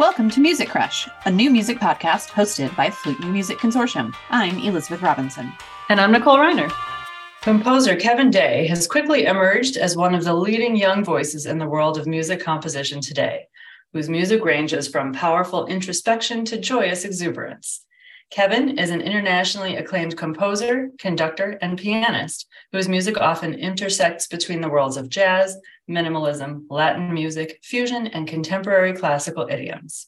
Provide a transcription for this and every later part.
Welcome to Music Crush, a new music podcast hosted by Flute New Music Consortium. I'm Elizabeth Robinson. And I'm Nicole Riner. Composer Kevin Day has quickly emerged as one of the leading young voices in the world of music composition today, whose music ranges from powerful introspection to joyous exuberance. Kevin is an internationally acclaimed composer, conductor, and pianist whose music often intersects between the worlds of jazz, minimalism, Latin music, fusion, and contemporary classical idioms.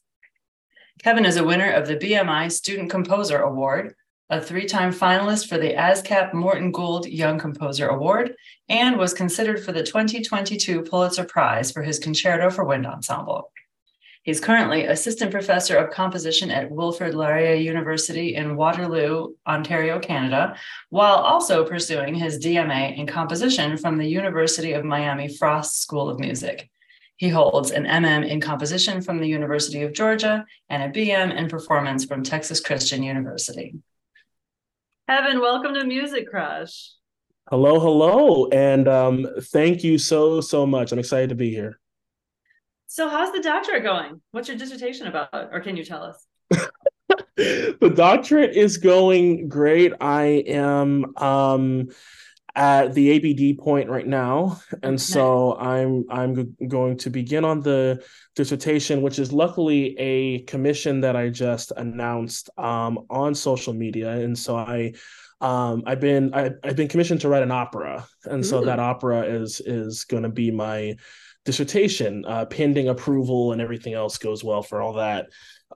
Kevin is a winner of the BMI Student Composer Award, a three time finalist for the ASCAP Morton Gould Young Composer Award, and was considered for the 2022 Pulitzer Prize for his Concerto for Wind Ensemble. He's currently assistant professor of composition at Wilfrid Laurier University in Waterloo, Ontario, Canada, while also pursuing his DMA in composition from the University of Miami Frost School of Music. He holds an MM in composition from the University of Georgia and a BM in performance from Texas Christian University. Kevin, welcome to Music Crush. Hello, hello, and um, thank you so so much. I'm excited to be here. So, how's the doctorate going? What's your dissertation about, or can you tell us? the doctorate is going great. I am um, at the ABD point right now, and so I'm I'm going to begin on the dissertation, which is luckily a commission that I just announced um, on social media, and so I. Um, I've been I, have been commissioned to write an opera, and so Ooh. that opera is is going to be my dissertation, uh, pending approval and everything else goes well for all that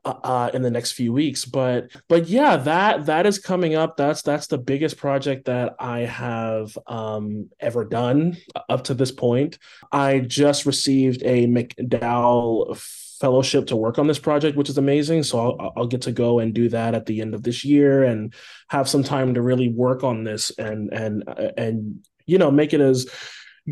uh, uh, in the next few weeks. But but yeah, that that is coming up. That's that's the biggest project that I have um, ever done up to this point. I just received a MacDowell fellowship to work on this project, which is amazing. So I'll, I'll get to go and do that at the end of this year and have some time to really work on this and and and you know make it as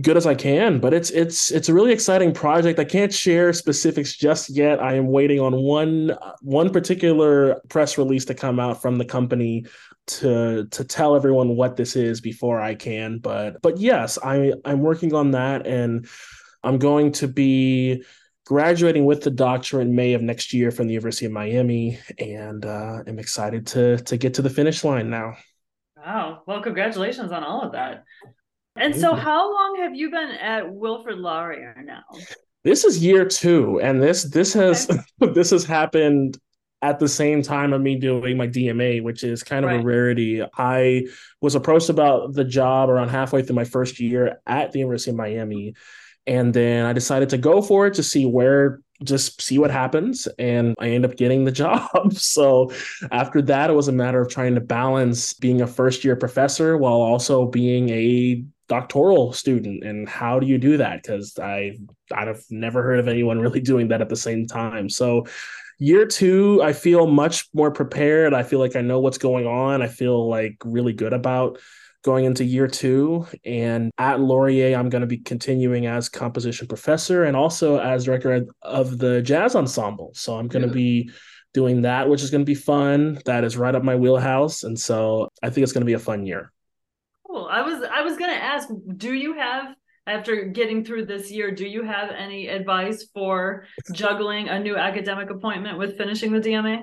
good as I can. But it's it's it's a really exciting project. I can't share specifics just yet. I am waiting on one one particular press release to come out from the company to to tell everyone what this is before I can. But but yes, I I'm working on that and I'm going to be graduating with the doctorate in May of next year from the University of Miami, and uh, I'm excited to to get to the finish line now. Wow! Well, congratulations on all of that. And so, how long have you been at Wilfrid Laurier now? This is year two, and this this has okay. this has happened at the same time of me doing my DMA, which is kind of right. a rarity. I was approached about the job around halfway through my first year at the University of Miami, and then I decided to go for it to see where just see what happens and i end up getting the job so after that it was a matter of trying to balance being a first year professor while also being a doctoral student and how do you do that? Because i i've never heard of anyone really doing that at the same time. So year two i feel much more prepared. I feel like i know what's going on. I feel like really good about going into year two. And at laurier i'm going to be continuing as composition professor and also as director of the jazz ensemble. So i'm going to yeah. be doing that which is going to be fun. That is right up my wheelhouse. And so i think it's going to be a fun year Cool. I was I was gonna ask, do you have after getting through this year, do you have any advice for juggling a new academic appointment with finishing the DMA?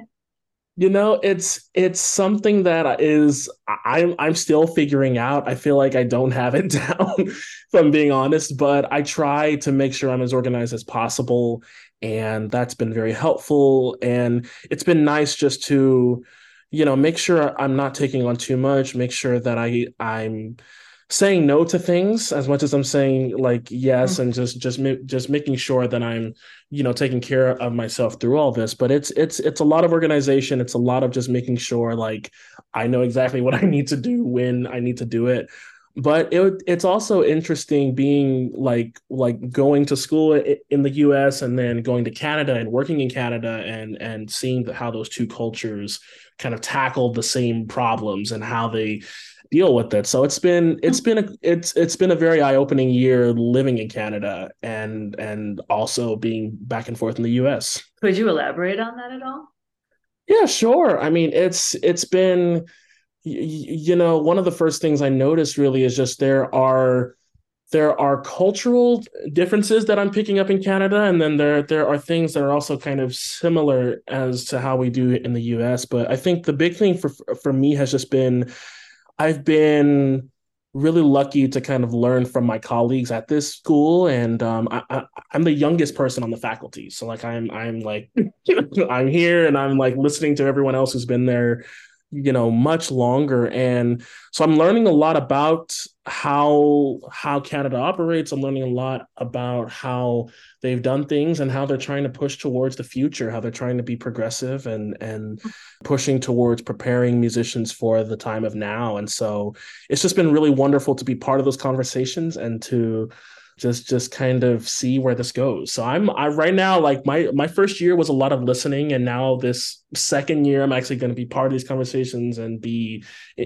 You know, it's it's something that is I'm I'm still figuring out. I feel like I don't have it down, if I'm being honest, but I try to make sure I'm as organized as possible. And that's been very helpful. And it's been nice just to you know make sure i'm not taking on too much make sure that i i'm saying no to things as much as i'm saying like yes mm-hmm. and just just just making sure that i'm you know taking care of myself through all this. But it's it's it's a lot of organization. It's a lot of just making sure like i know exactly what i need to do when i need to do it. But it it's also interesting being like like going to school in the US and then going to Canada and working in Canada and and seeing how those two cultures kind of tackled the same problems and how they deal with it. So it's been it's been a it's it's been a very eye-opening year living in Canada and and also being back and forth in the US. Could you elaborate on that at all? Yeah, sure. I mean, it's it's been you know, one of the first things I noticed really is just there are there are cultural differences that I'm picking up in Canada, and then there there are things that are also kind of similar as to how we do it in the U.S. But I think the big thing for for me has just been I've been really lucky to kind of learn from my colleagues at this school and um, I, am the youngest person on the faculty so like i'm i'm like i'm here and i'm like listening to everyone else who's been there you know much longer. And so i'm learning a lot about how how canada operates. I'm learning a lot about how they've done things and how they're trying to push towards the future how they're trying to be progressive and and pushing towards preparing musicians for the time of now. And so it's just been really wonderful to be part of those conversations and to just just kind of see where this goes. So I'm I right now like my my first year was a lot of listening, and now this second year I'm actually going to be part of these conversations and be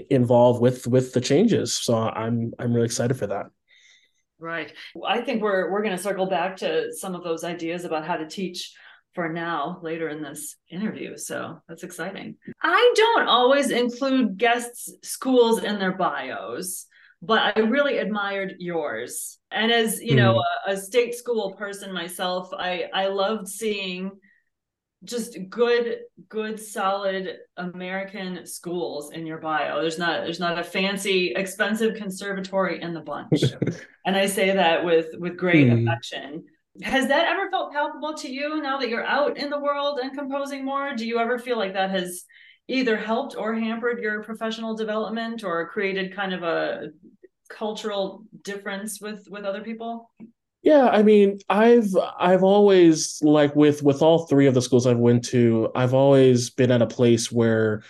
involved with with the changes. So I'm I'm really excited for that. Right. I think we're we're going to circle back to some of those ideas about how to teach for now later in this interview. So that's exciting. I don't always include guests' schools in their bios but I really admired yours. And as you mm. know, a, a, state school person myself, I I loved seeing just good, good, solid American schools in your bio. There's not there's not a fancy, expensive conservatory in the bunch. and I say that with with great mm. affection. Has that ever felt palpable to you now that you're out in the world and composing more? Do you ever feel like that has either helped or hampered your professional development or created kind of a cultural difference with with other people? Yeah i mean i've i've always like with with all three of the schools i've went to i've always been at a place where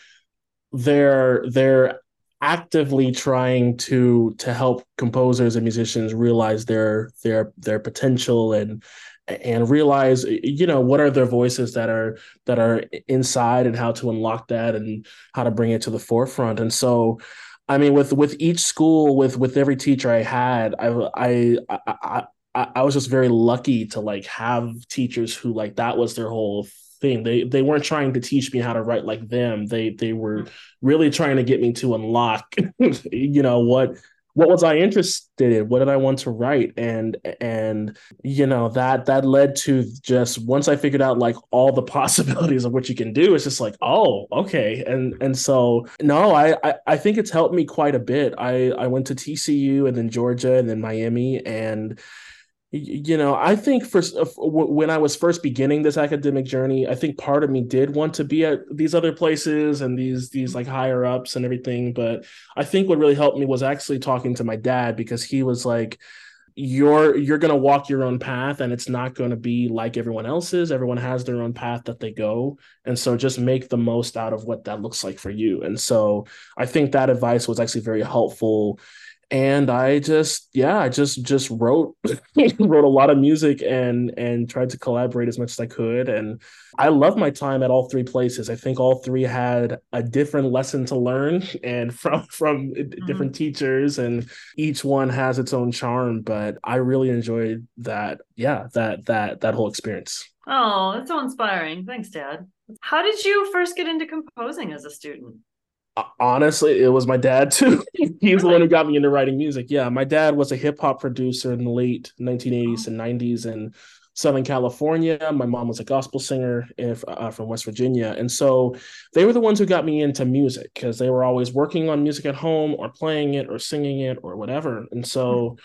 they're they're actively trying to to help composers and musicians realize their their their potential and and realize you know what are their voices that are that are inside and how to unlock that and how to bring it to the forefront. And so i mean with with each school with with every teacher i had i i i, I, I was just very lucky to like have teachers who like that was their whole thing. They they weren't trying to teach me how to write like them. They they were mm. really trying to get me to unlock you know what what was I interested in? What did I want to write? And and you know that that led to just once I figured out like all the possibilities of what you can do, it's just like oh okay. And and so no, I I, think it's helped me quite a bit. I I went to TCU and then Georgia and then Miami and you know i think for uh, when i was first beginning this academic journey i think part of me did want to be at these other places and these these like higher ups and everything but i think what really helped me was actually talking to my dad because he was like you're you're going to walk your own path and it's not going to be like everyone else's. Everyone has their own path that they go. And so just make the most out of what that looks like for you. And so i think that advice was actually very helpful and I just yeah I just just wrote wrote a lot of music and and tried to collaborate as much as I could. And I love my time at all three places. I think all three had a different lesson to learn and from from mm-hmm. different teachers and each one has its own charm but I really enjoyed that yeah that that that whole experience. Oh that's so inspiring. Thanks dad. How did you first get into composing as a student honestly it was my dad too. He's the one who got me into writing music. Yeah my dad was a hip-hop producer in the late 1980s and 90s in southern california. My mom was a gospel singer if, uh, from west virginia. And so they were the ones who got me into music because they were always working on music at home or playing it or singing it or whatever. And so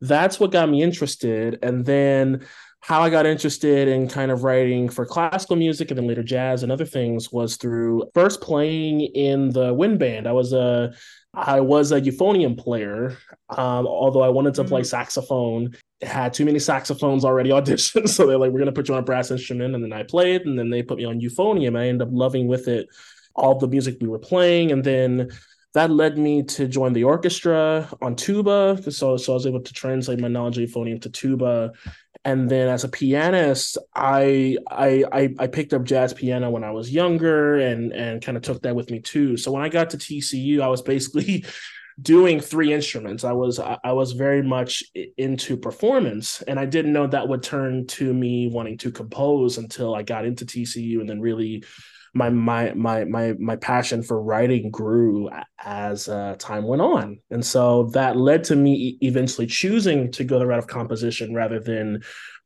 that's what got me interested. And then how I got interested in kind of writing for classical music and then later jazz and other things was through first playing in the wind band. I was a I was a euphonium player, um, although I wanted to play mm. saxophone. Had too many saxophones already auditioned, so they're like, "We're gonna put you on a brass instrument," and then I played, and then they put me on euphonium. I ended up loving with it all the music we were playing, and then that led me to join the orchestra on tuba. So, so I was able to translate my knowledge of euphonium to tuba and then as a pianist I, I i picked up jazz piano when i was younger and and kind of took that with me too. So when i got to tcu i was basically doing three instruments. I was i was very much into performance and i didn't know that would turn to me wanting to compose until i got into tcu and then really my my my my my passion for writing grew as uh, time went on, and so that led to me eventually choosing to go the route of composition rather than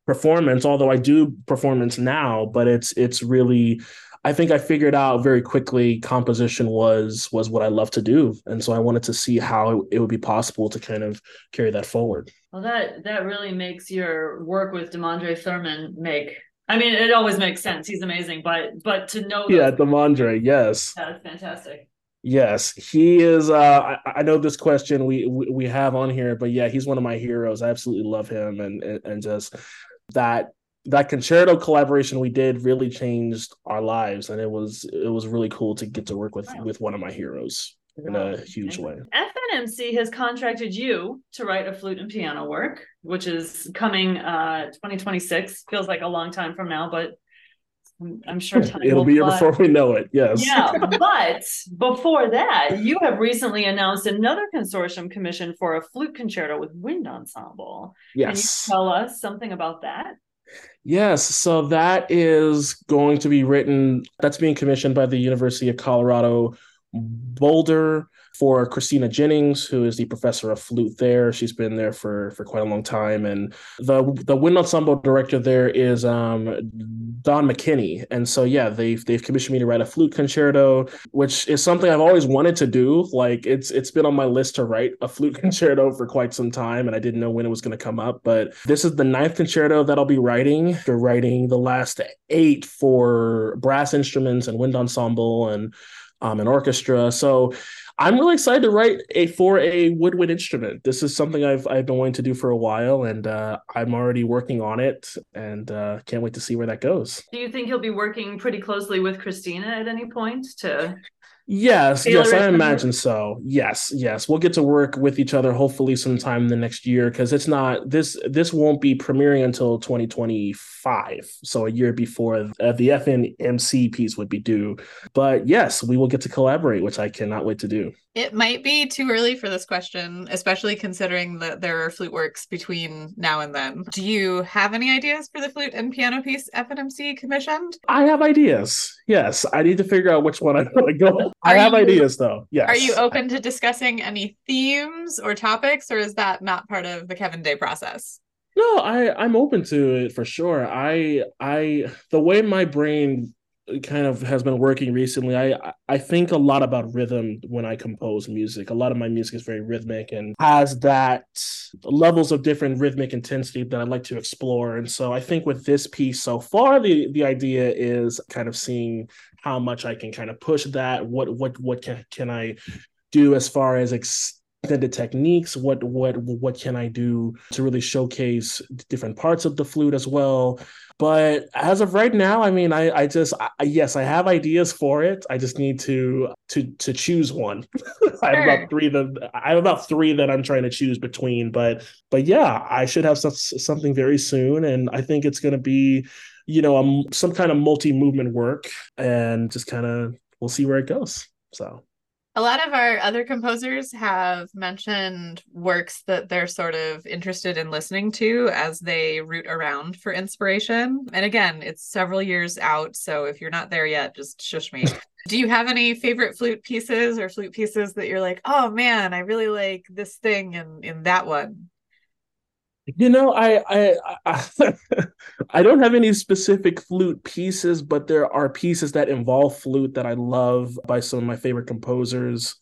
performance. Although I do performance now, but it's it's really I think I figured out very quickly composition was was what I love to do, and so I wanted to see how it, would be possible to kind of carry that forward. Well, that that really makes your work with Demondrae Thurman make. I mean, it always makes sense. He's amazing, but but to know, yeah, Demondrae, yes, that's fantastic. Yes, he is. Uh, I, I, know this question we, we, we have on here, but yeah, he's one of my heroes. I absolutely love him, and and, and just that that concerto collaboration we did really changed our lives and it was it was really cool to get to work with wow. with one of my heroes in a huge way fnmc has contracted you to write a flute and piano work which is coming uh 2026 feels like a long time from now but I'm sure it'll be here before we know it. Yes. Yeah. but before that, you have recently announced another consortium commission for a flute concerto with wind ensemble. Yes. Can you tell us something about that? Yes, so that is going to be written, that's being commissioned by the University of Colorado Boulder for Christina Jennings, who is the professor of flute there. She's been there for for quite a long time, and the the wind ensemble director there is um, Don McKinney. And so yeah, they've they've commissioned me to write a flute concerto, which is something I've always wanted to do. Like it's it's been on my list to write a flute concerto for quite some time, and I didn't know when it was going to come up. But this is the ninth concerto that I'll be writing. They're writing the last eight for brass instruments and wind ensemble and um, an orchestra. So I'm really excited to write a for a woodwind instrument. This is something I've I've been wanting to do for a while, and uh, I'm already working on it, and uh, can't wait to see where that goes. Do you think you'll be working pretty closely with Christina at any point to Yes, yes, I imagine so. Yes, yes, we'll get to work with each other hopefully sometime in the next year because it's not this this won't be premiering until 2025, so a year before uh, the FNMC piece would be due. But yes, we will get to collaborate, which I cannot wait to do. It might be too early for this question, especially considering that there are flute works between now and then. Do you have any ideas for the flute and piano piece FNMC commissioned? I have ideas. Yes, I need to figure out which one I want to go. I have you, ideas though. Yes. Are you open to discussing any themes or topics, or is that not part of the Kevin Day process? No, I I'm open to it for sure. I I the way my brain kind of has been working recently. I i think a lot about rhythm when i compose music. A lot of my music is very rhythmic and has that levels of different rhythmic intensity that i'd like to explore. And so i think with this piece so far the the idea is kind of seeing how much i can kind of push that. What what what can, can i do as far as extended techniques? What what what can i do to really showcase different parts of the flute as well but as of right now, I mean, I, I just, I, yes, I have ideas for it. I just need to, to, to choose one. I have about three that I have about three that I'm trying to choose between. But, but yeah, I should have some, something very soon, and I think it's going to be, you know, um, some kind of multi movement work, and just kind of we'll see where it goes. So a lot of our other composers have mentioned works that they're sort of interested in listening to as they root around for inspiration. And again, it's several years out. So if you're not there yet, just shush me. Do you have any favorite flute pieces or flute pieces that you're like, oh man, I really like this thing in, in that one? You know, I I I, I, don't have any specific flute pieces, but there are pieces that involve flute that I love by some of my favorite composers.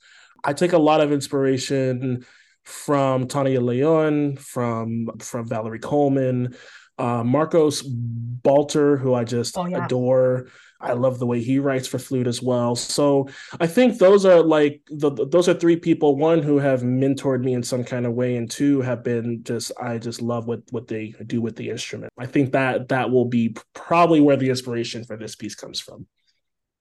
I take a lot of inspiration from Tania Leon, from from Valerie Coleman, uh, Marcos Balter, who I just oh, yeah. adore. I love the way he writes for flute as well. So I think those are like the those are three people. One who have mentored me in some kind of way, and two have been just I just love what what they do with the instrument. I think that that will be probably where the inspiration for this piece comes from.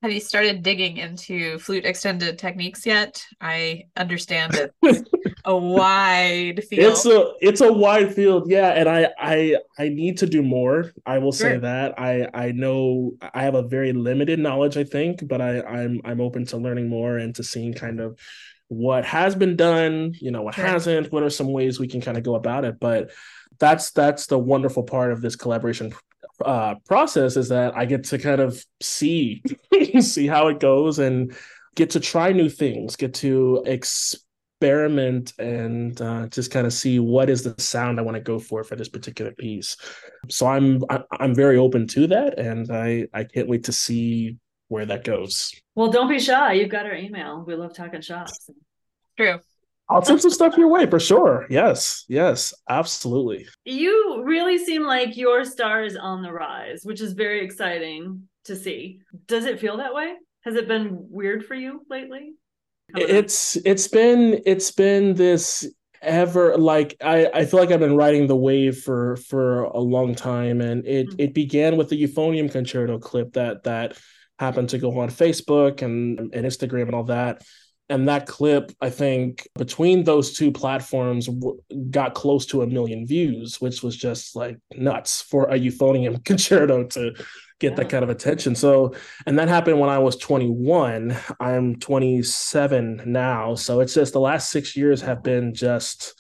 Have you started digging into flute extended techniques yet? I understand it's a wide field. It's a it's a wide field, yeah. And I I I need to do more. I will sure. say that. I I know I have a very limited knowledge, I think, but I I'm I'm open to learning more and to seeing kind of what has been done, you know, what sure. hasn't, what are some ways we can kind of go about it. But that's that's the wonderful part of this collaboration uh, process is that I get to kind of see see how it goes and get to try new things, get to experiment and uh, just kind of see what is the sound I want to go for for this particular piece. So I'm I'm very open to that, and I I can't wait to see where that goes. Well, don't be shy. You've got our email. We love talking shops. True. I'll send some stuff your way for sure. Yes, yes, absolutely. You really seem like your star is on the rise, which is very exciting to see. Does it feel that way? Has it been weird for you lately? It's it's been it's been this ever like I, I feel like I've been riding the wave for for a long time and it mm-hmm. it began with the euphonium concerto clip that that happened to go on Facebook and, and Instagram and all that and that clip i think between those two platforms w- got close to a million views which was just like nuts for a euphonium concerto to get yeah. that kind of attention. So and that happened when i was 21 i'm 27 now. So it's just the last six years have been just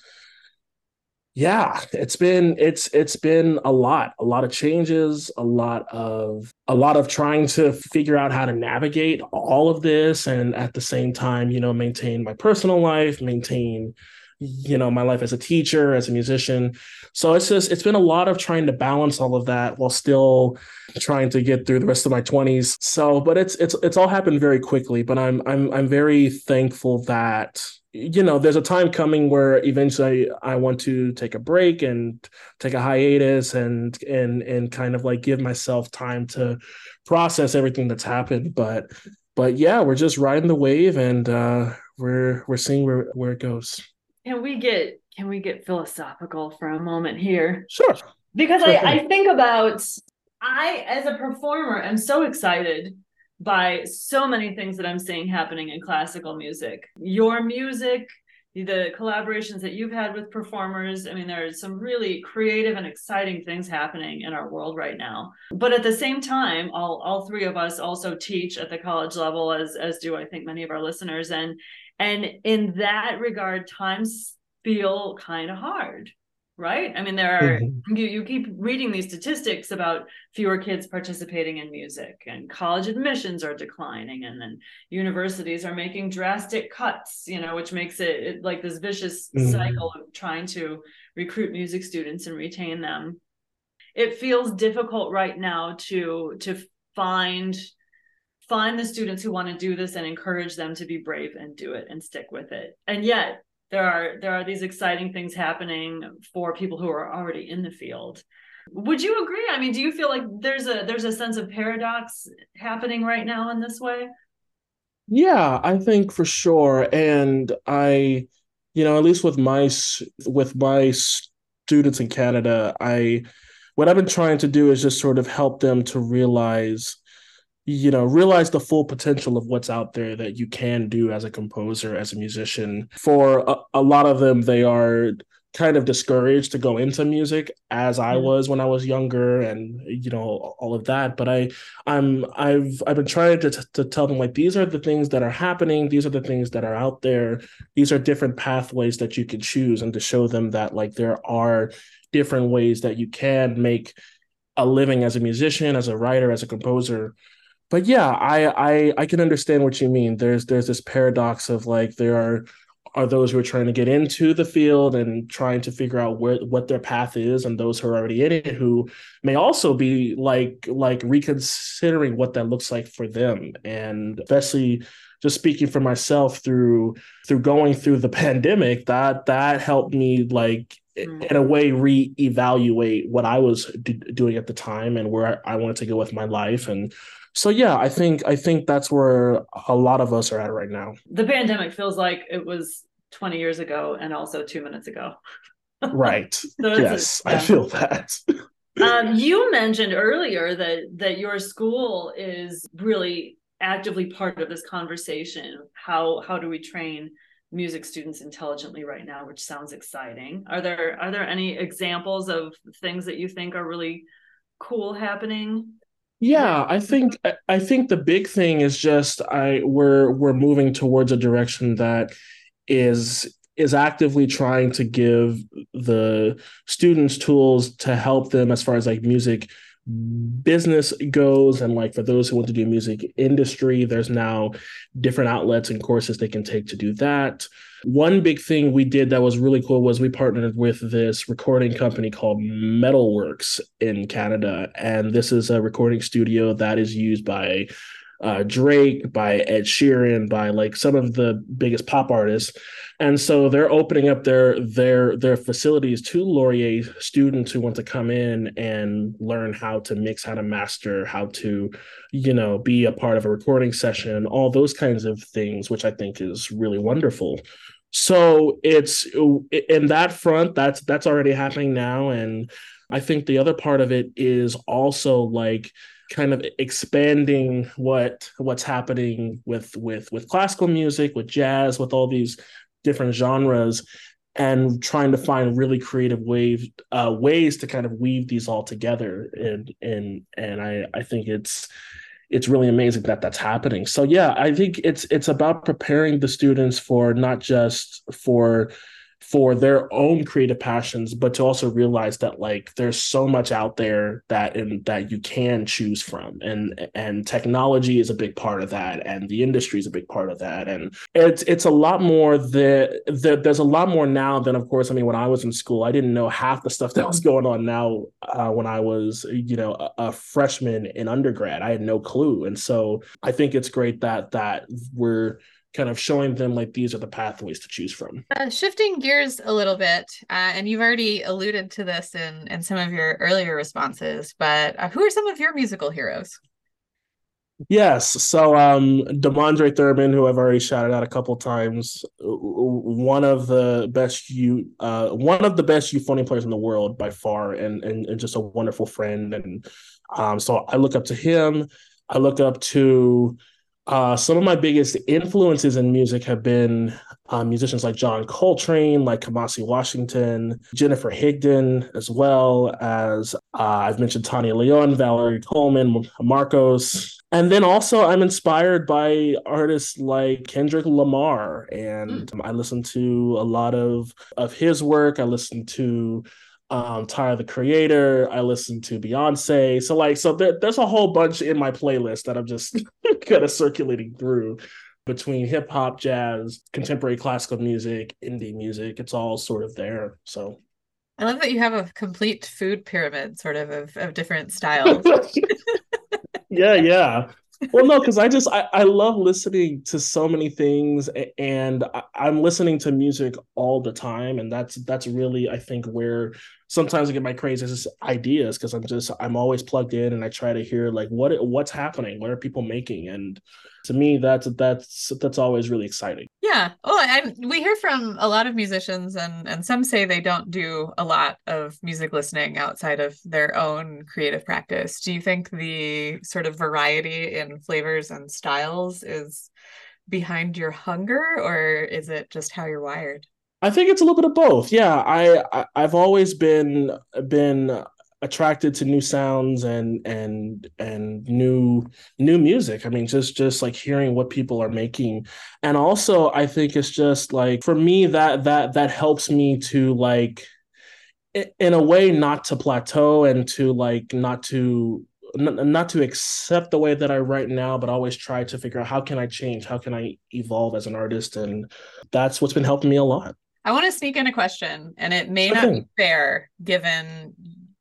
yeah it's been it's it's been a lot a lot of changes a lot of a lot of trying to figure out how to navigate all of this and at the same time you know maintain my personal life maintain you know my life as a teacher as a musician so it's just it's been a lot of trying to balance all of that while still trying to get through the rest of my 20s so but it's it's it's all happened very quickly but i'm i'm i'm very thankful that you know, there's a time coming where eventually I want to take a break and take a hiatus and and and kind of like give myself time to process everything that's happened. But but yeah, we're just riding the wave and uh we're we're seeing where where it goes. Can we get can we get philosophical for a moment here? Sure. Because sure I, I think about I as a performer am so excited by so many things that I'm seeing happening in classical music. Your music, the collaborations that you've had with performers. I mean, there are some really creative and exciting things happening in our world right now. But at the same time, all, all three of us also teach at the college level, as as do I think many of our listeners. And and in that regard, times feel kind of hard right i mean there are mm-hmm. you, you keep reading these statistics about fewer kids participating in music and college admissions are declining and then universities are making drastic cuts you know which makes it, it like this vicious mm-hmm. cycle of trying to recruit music students and retain them it feels difficult right now to to find find the students who want to do this and encourage them to be brave and do it and stick with it and yet there are there are these exciting things happening for people who are already in the field. Would you agree? I mean do you feel like there's a there's a sense of paradox happening right now in this way? Yeah i think for sure. And i you know at least with my with my students in canada i what i've been trying to do is just sort of help them to realize you know realize the full potential of what's out there that you can do as a composer as a musician. For a, a lot of them they are kind of discouraged to go into music as I mm. was when I was younger and you know all of that. But I I'm I've I've been trying to to tell them like these are the things that are happening. These are the things that are out there. These are different pathways that you can choose and to show them that like there are different ways that you can make a living as a musician as a writer as a composer but yeah, I, I I can understand what you mean. There's there's this paradox of like there are are those who are trying to get into the field and trying to figure out where what their path is and those who are already in it who may also be like like reconsidering what that looks like for them and especially just speaking for myself through through going through the pandemic that that helped me like mm. in a way reevaluate what I was d- doing at the time and where I wanted to go with my life and so yeah i think i think that's where a lot of us are at right now. The pandemic feels like it was 20 years ago and also two minutes ago. Right. So yes a, yeah. i feel that. Um, you mentioned earlier that that your school is really actively part of this conversation. How how do we train music students intelligently right now which sounds exciting? Are there are there any examples of things that you think are really cool happening yeah, I think I think the big thing is just I we're we're moving towards a direction that is is actively trying to give the students tools to help them as far as like music business goes and like for those who want to do music industry there's now different outlets and courses they can take to do that. One big thing we did that was really cool was we partnered with this recording company called metalworks in canada and this is a recording studio that is used by uh, Drake, by Ed Sheeran, by like some of the biggest pop artists, and so they're opening up their their their facilities to Laurier students who want to come in and learn how to mix, how to master, how to, you know, be a part of a recording session, all those kinds of things, which I think is really wonderful. So it's in that front that's that's already happening now, and I think the other part of it is also like kind of expanding what what's happening with with with classical music with jazz with all these different genres and trying to find really creative ways uh, ways to kind of weave these all together and and and I I think it's it's really amazing that that's happening. So yeah, I think it's it's about preparing the students for not just for for their own creative passions but to also realize that like there's so much out there that and that you can choose from. And and technology is a big part of that and the industry is a big part of that. And it's it's a lot more that the, there's a lot more now than of course i mean when i was in school i didn't know half the stuff that was going on now uh, when i was you know a, a freshman in undergrad. I had no clue. And so i think it's great that that we're kind of showing them like these are the pathways to choose from. Uh, shifting gears a little bit, uh, and you've already alluded to this in in some of your earlier responses, but uh, who are some of your musical heroes? Yes, so um, Demondrae Thurman, who I've already shouted out a couple times, one of the best you, uh, one of the best euphonium players in the world by far, and and, and just a wonderful friend, and um, so I look up to him. I look up to uh, some of my biggest influences in music have been uh, musicians like John Coltrane, like Kamasi Washington, Jennifer Higdon, as well as uh, I've mentioned Tania Leon, Valerie Coleman, Marcos. And then also, I'm inspired by artists like Kendrick Lamar, and mm. I listen to a lot of of his work. I listen to um Tyler the Creator. I listen to Beyonce. So like so there, there's a whole bunch in my playlist that I'm just kind of circulating through between hip hop, jazz, contemporary classical music, indie music. It's all sort of there. So I love that you have a complete food pyramid sort of of, of different styles. yeah, yeah well no because i just I, I love listening to so many things and I, i'm listening to music all the time and that's that's really i think where sometimes i get my craziest ideas because i'm just i'm always plugged in and i try to hear like what what's happening? What are people making? And to me that's that's that's always really exciting. Yeah. Oh and we hear from a lot of musicians and and some say they don't do a lot of music listening outside of their own creative practice. Do you think the sort of variety in flavors and styles is behind your hunger or is it just how you're wired I think it's a little bit of both. Yeah, I, I I've always been been attracted to new sounds and and and new new music i mean just just like hearing what people are making and also i think it's just like for me that that that helps me to like in a way not to plateau and to like not to not to accept the way that I write now, but always try to figure out how can I change, how can I evolve as an artist, and that's what's been helping me a lot. I want to sneak in a question, and it may not be fair given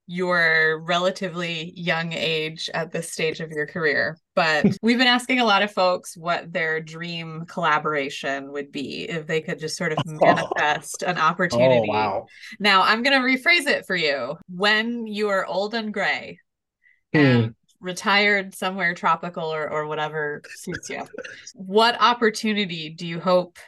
your relatively young age at this stage of your career. But we've been asking a lot of folks what their dream collaboration would be if they could just sort of manifest an opportunity. Oh, wow. Now, I'm going to rephrase it for you. When you are old and gray hmm. and retired somewhere tropical or, or whatever suits you, what opportunity do you hope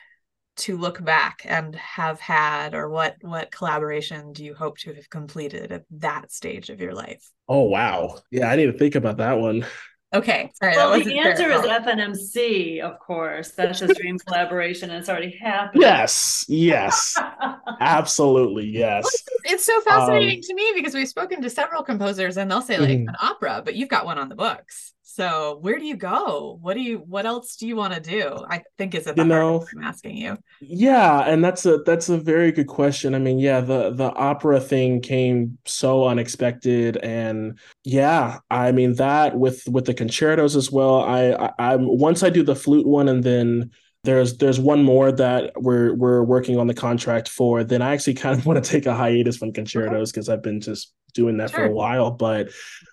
to look back and have had or what what collaboration do you hope to have completed at that stage of your life? Oh wow. Yeah i need to think about that one. Okay. Sorry well the answer is fnmc of course. That's a dream collaboration and it's already happened yes yes. Absolutely yes. Well, it's, it's, so fascinating um, to me because we've spoken to several composers and they'll say like mm-hmm. an opera but you've got one on the books So where do you go? What do you what else do you want to do? I think is it the You know- I'm asking you. Yeah, and that's a that's a very good question. I mean, yeah, the the opera thing came so unexpected, and yeah, I mean that with with the concertos as well. I, I I'm once I do the flute one, and then there's there's one more that we're we're working on the contract for. Then I actually kind of want to take a hiatus from concertos because I've been just doing that for a while. But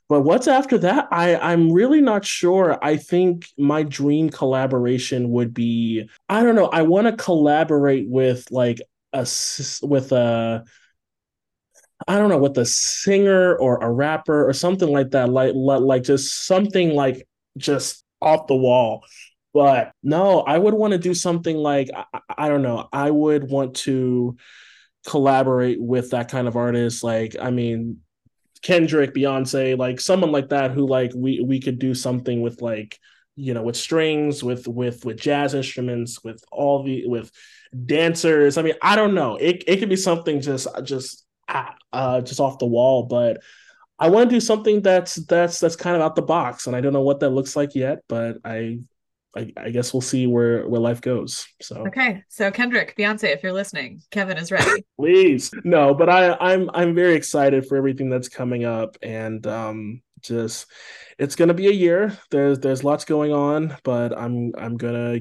but what's after that? I I'm really not sure. I think my dream collaboration would be I don't know. I want to collaborate with like a with a I don't know with a singer or a rapper or something like that. Like like, just something like just off the wall. But no, I would want to do something like I- I don't know. I would want to collaborate with that kind of artist. Like I mean, Kendrick, Beyonce, like someone like that who like we we could do something with like you know with strings with with with jazz instruments with all the with dancers. I mean i don't know. It, it could be something just just ah, uh just off the wall but i want to do something that's that's that's kind of out the box and i don't know what that looks like yet but i i, I guess we'll see where where life goes. So Okay. So Kendrick, Beyonce, if you're listening, Kevin is ready. please. No but i i'm i'm very excited for everything that's coming up and um just it's gonna be a year. There's there's lots going on but i'm i'm gonna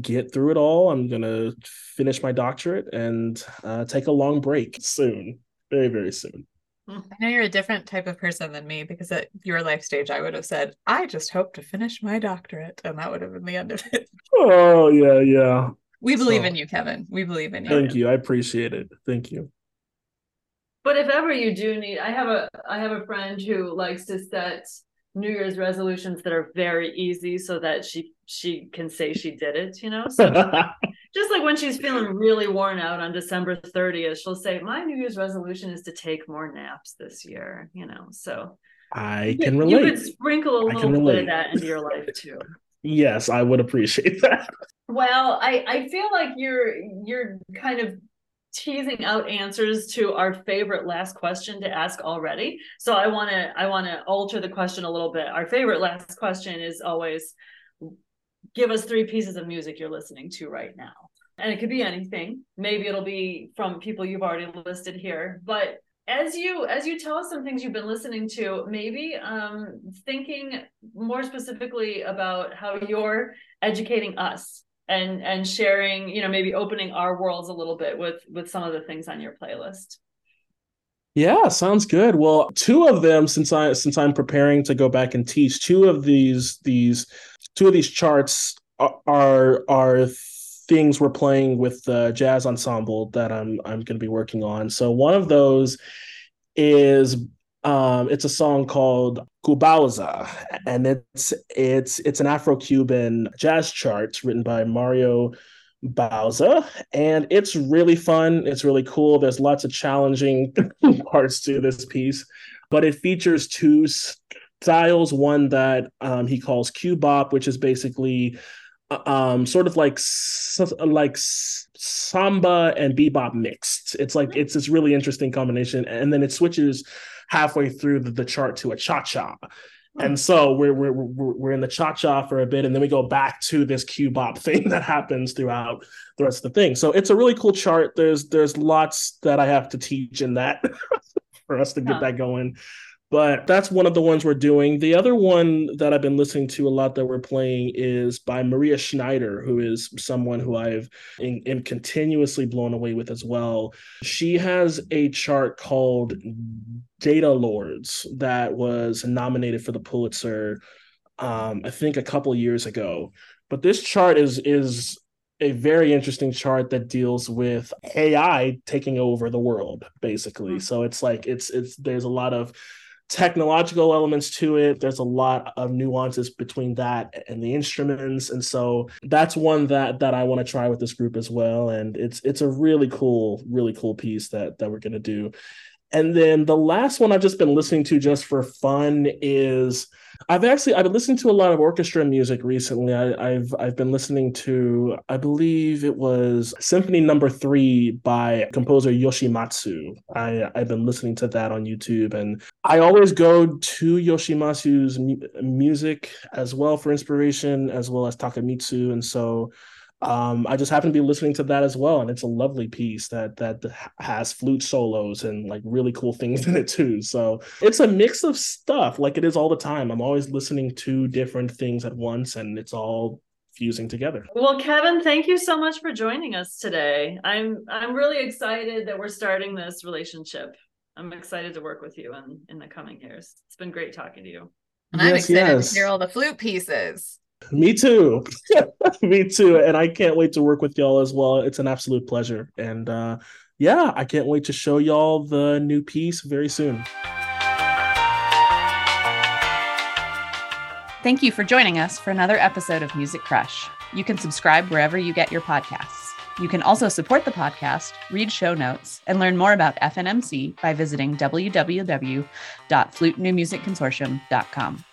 get through it all. I'm gonna finish my doctorate and uh, take a long break soon. Very very soon Mm-hmm. I know you're a different type of person than me because at your life stage, I would have said, I just hope to finish my doctorate. And that would have been the end of it. oh yeah yeah We believe So- in you, Kevin. We believe in you. thank you i appreciate it thank you But if ever you do need, I have a I have a friend who likes to set New Year's resolutions that are very easy so that she she can say she did it, you know? So just like when she's feeling really worn out on December 30th, she'll say, My New Year's resolution is to take more naps this year, you know. So i can relate. you could sprinkle a little bit of that into your life too. yes i would appreciate that Well, I I feel like you're you're kind of teasing out answers to our favorite last question to ask already. So I want to I want to alter the question a little bit. Our favorite last question is always give us three pieces of music you're listening to right now. And it could be anything. Maybe it'll be from people you've already listed here, but as you as you tell us some things you've been listening to maybe um thinking more specifically about how you're educating us and and sharing you know maybe opening our worlds a little bit with with some of the things on your playlist Yeah, sounds good. Well, two of them since I since I'm preparing to go back and teach, two of these these two of these charts are are, things we're playing with the jazz ensemble that I'm I'm going to be working on. So one of those is um it's a song called Cubauza and it's it's it's an Afro-Cuban jazz chart written by Mario Bauza, and it's really fun. It's really cool. There's lots of challenging parts to this piece, but it features two styles. One that um, he calls Cubop, which is basically uh, um, sort of like like samba and bebop mixed. It's like it's this really interesting combination, and then it switches halfway through the, the chart to a cha-cha. And so we're, we're we're we're in the cha cha for a bit, and then we go back to this Cubop thing that happens throughout the rest of the thing. So it's a really cool chart. There's there's lots that I have to teach in that for us to get Huh. that going. But that's one of the ones we're doing. The other one that I've been listening to a lot that we're playing is by Maria Schneider, who is someone who I've am, am continuously blown away with as well. She has a chart called Data Lords that was nominated for the Pulitzer, um, I think a couple years ago. But this chart is is a very interesting chart that deals with AI taking over the world, basically. Mm. So it's like it's it's there's a lot of technological elements to it. There's a lot of nuances between that and the instruments, and so that's one that that I want to try with this group as well. And it's it's a really cool, really cool piece that that we're gonna do. And then the last one I've just been listening to just for fun is I've actually I've been listening to a lot of orchestra music recently. I, have I've been listening to I believe it was Symphony Number Three by composer Yoshimatsu. I I've been listening to that on YouTube, and I always go to Yoshimatsu's mu- music as well for inspiration, as well as Takemitsu, and so um, I just happen to be listening to that as well, and it's a lovely piece that that has flute solos and like really cool things in it too. So it's a mix of stuff, like it is all the time. I'm always listening to different things at once, and it's all fusing together. Well, Kevin, thank you so much for joining us today. I'm I'm really excited that we're starting this relationship. I'm excited to work with you in in the coming years. It's been great talking to you. And I'm excited yes. to hear all the flute pieces. Me too. Me too. And I can't wait to work with y'all as well. It's an absolute pleasure. And uh, yeah, I can't wait to show y'all the new piece very soon. Thank you for joining us for another episode of Music Crush. You can subscribe wherever you get your podcasts. You can also support the podcast, read show notes, and learn more about FNMC by visiting www.flutenewmusicconsortium.com.